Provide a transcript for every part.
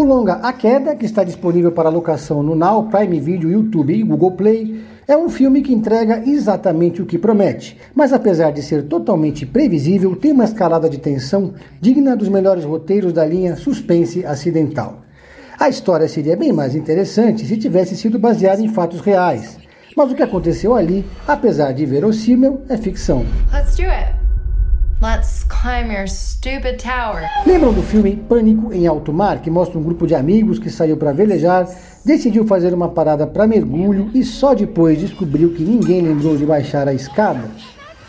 O longa A Queda, que está disponível para locação no Now, Prime Video, YouTube e Google Play, é um filme que entrega exatamente o que promete, mas apesar de ser totalmente previsível, tem uma escalada de tensão digna dos melhores roteiros da linha suspense acidental. A história seria bem mais interessante se tivesse sido baseada em fatos reais, mas o que aconteceu ali, apesar de verossímil, é ficção. Let's do it. Let's climb your stupid tower. Lembram do filme Pânico em Alto Mar, que mostra um grupo de amigos que saiu para velejar, decidiu fazer uma parada para mergulho e só depois descobriu que ninguém lembrou de baixar a escada?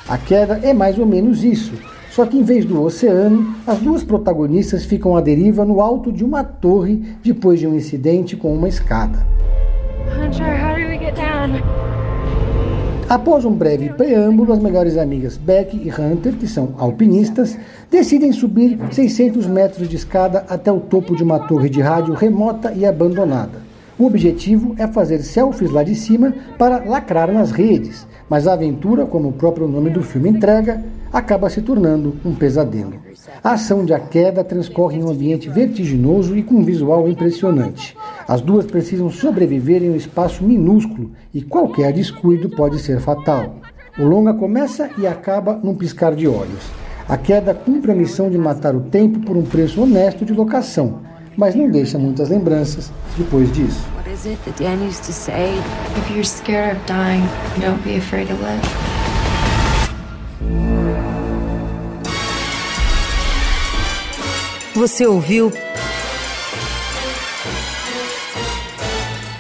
A queda é mais ou menos isso. Só que em vez do oceano, as duas protagonistas ficam à deriva no alto de uma torre depois de um incidente com uma escada. Hunter, how do we get down? Após um breve preâmbulo, as melhores amigas Beck e Hunter, que são alpinistas, decidem subir 600 metros de escada até o topo de uma torre de rádio remota e abandonada. O objetivo é fazer selfies lá de cima para lacrar nas redes, mas a aventura, como o próprio nome do filme entrega, acaba se tornando um pesadelo. A ação de A Queda transcorre em um ambiente vertiginoso e com um visual impressionante. As duas precisam sobreviver em um espaço minúsculo e qualquer descuido pode ser fatal. O longa começa e acaba num piscar de olhos. A queda cumpre a missão de matar o tempo por um preço honesto de locação, mas não deixa muitas lembranças depois disso. What is it that Dan used to say? If you're scared of dying, don't be afraid to live. Você ouviu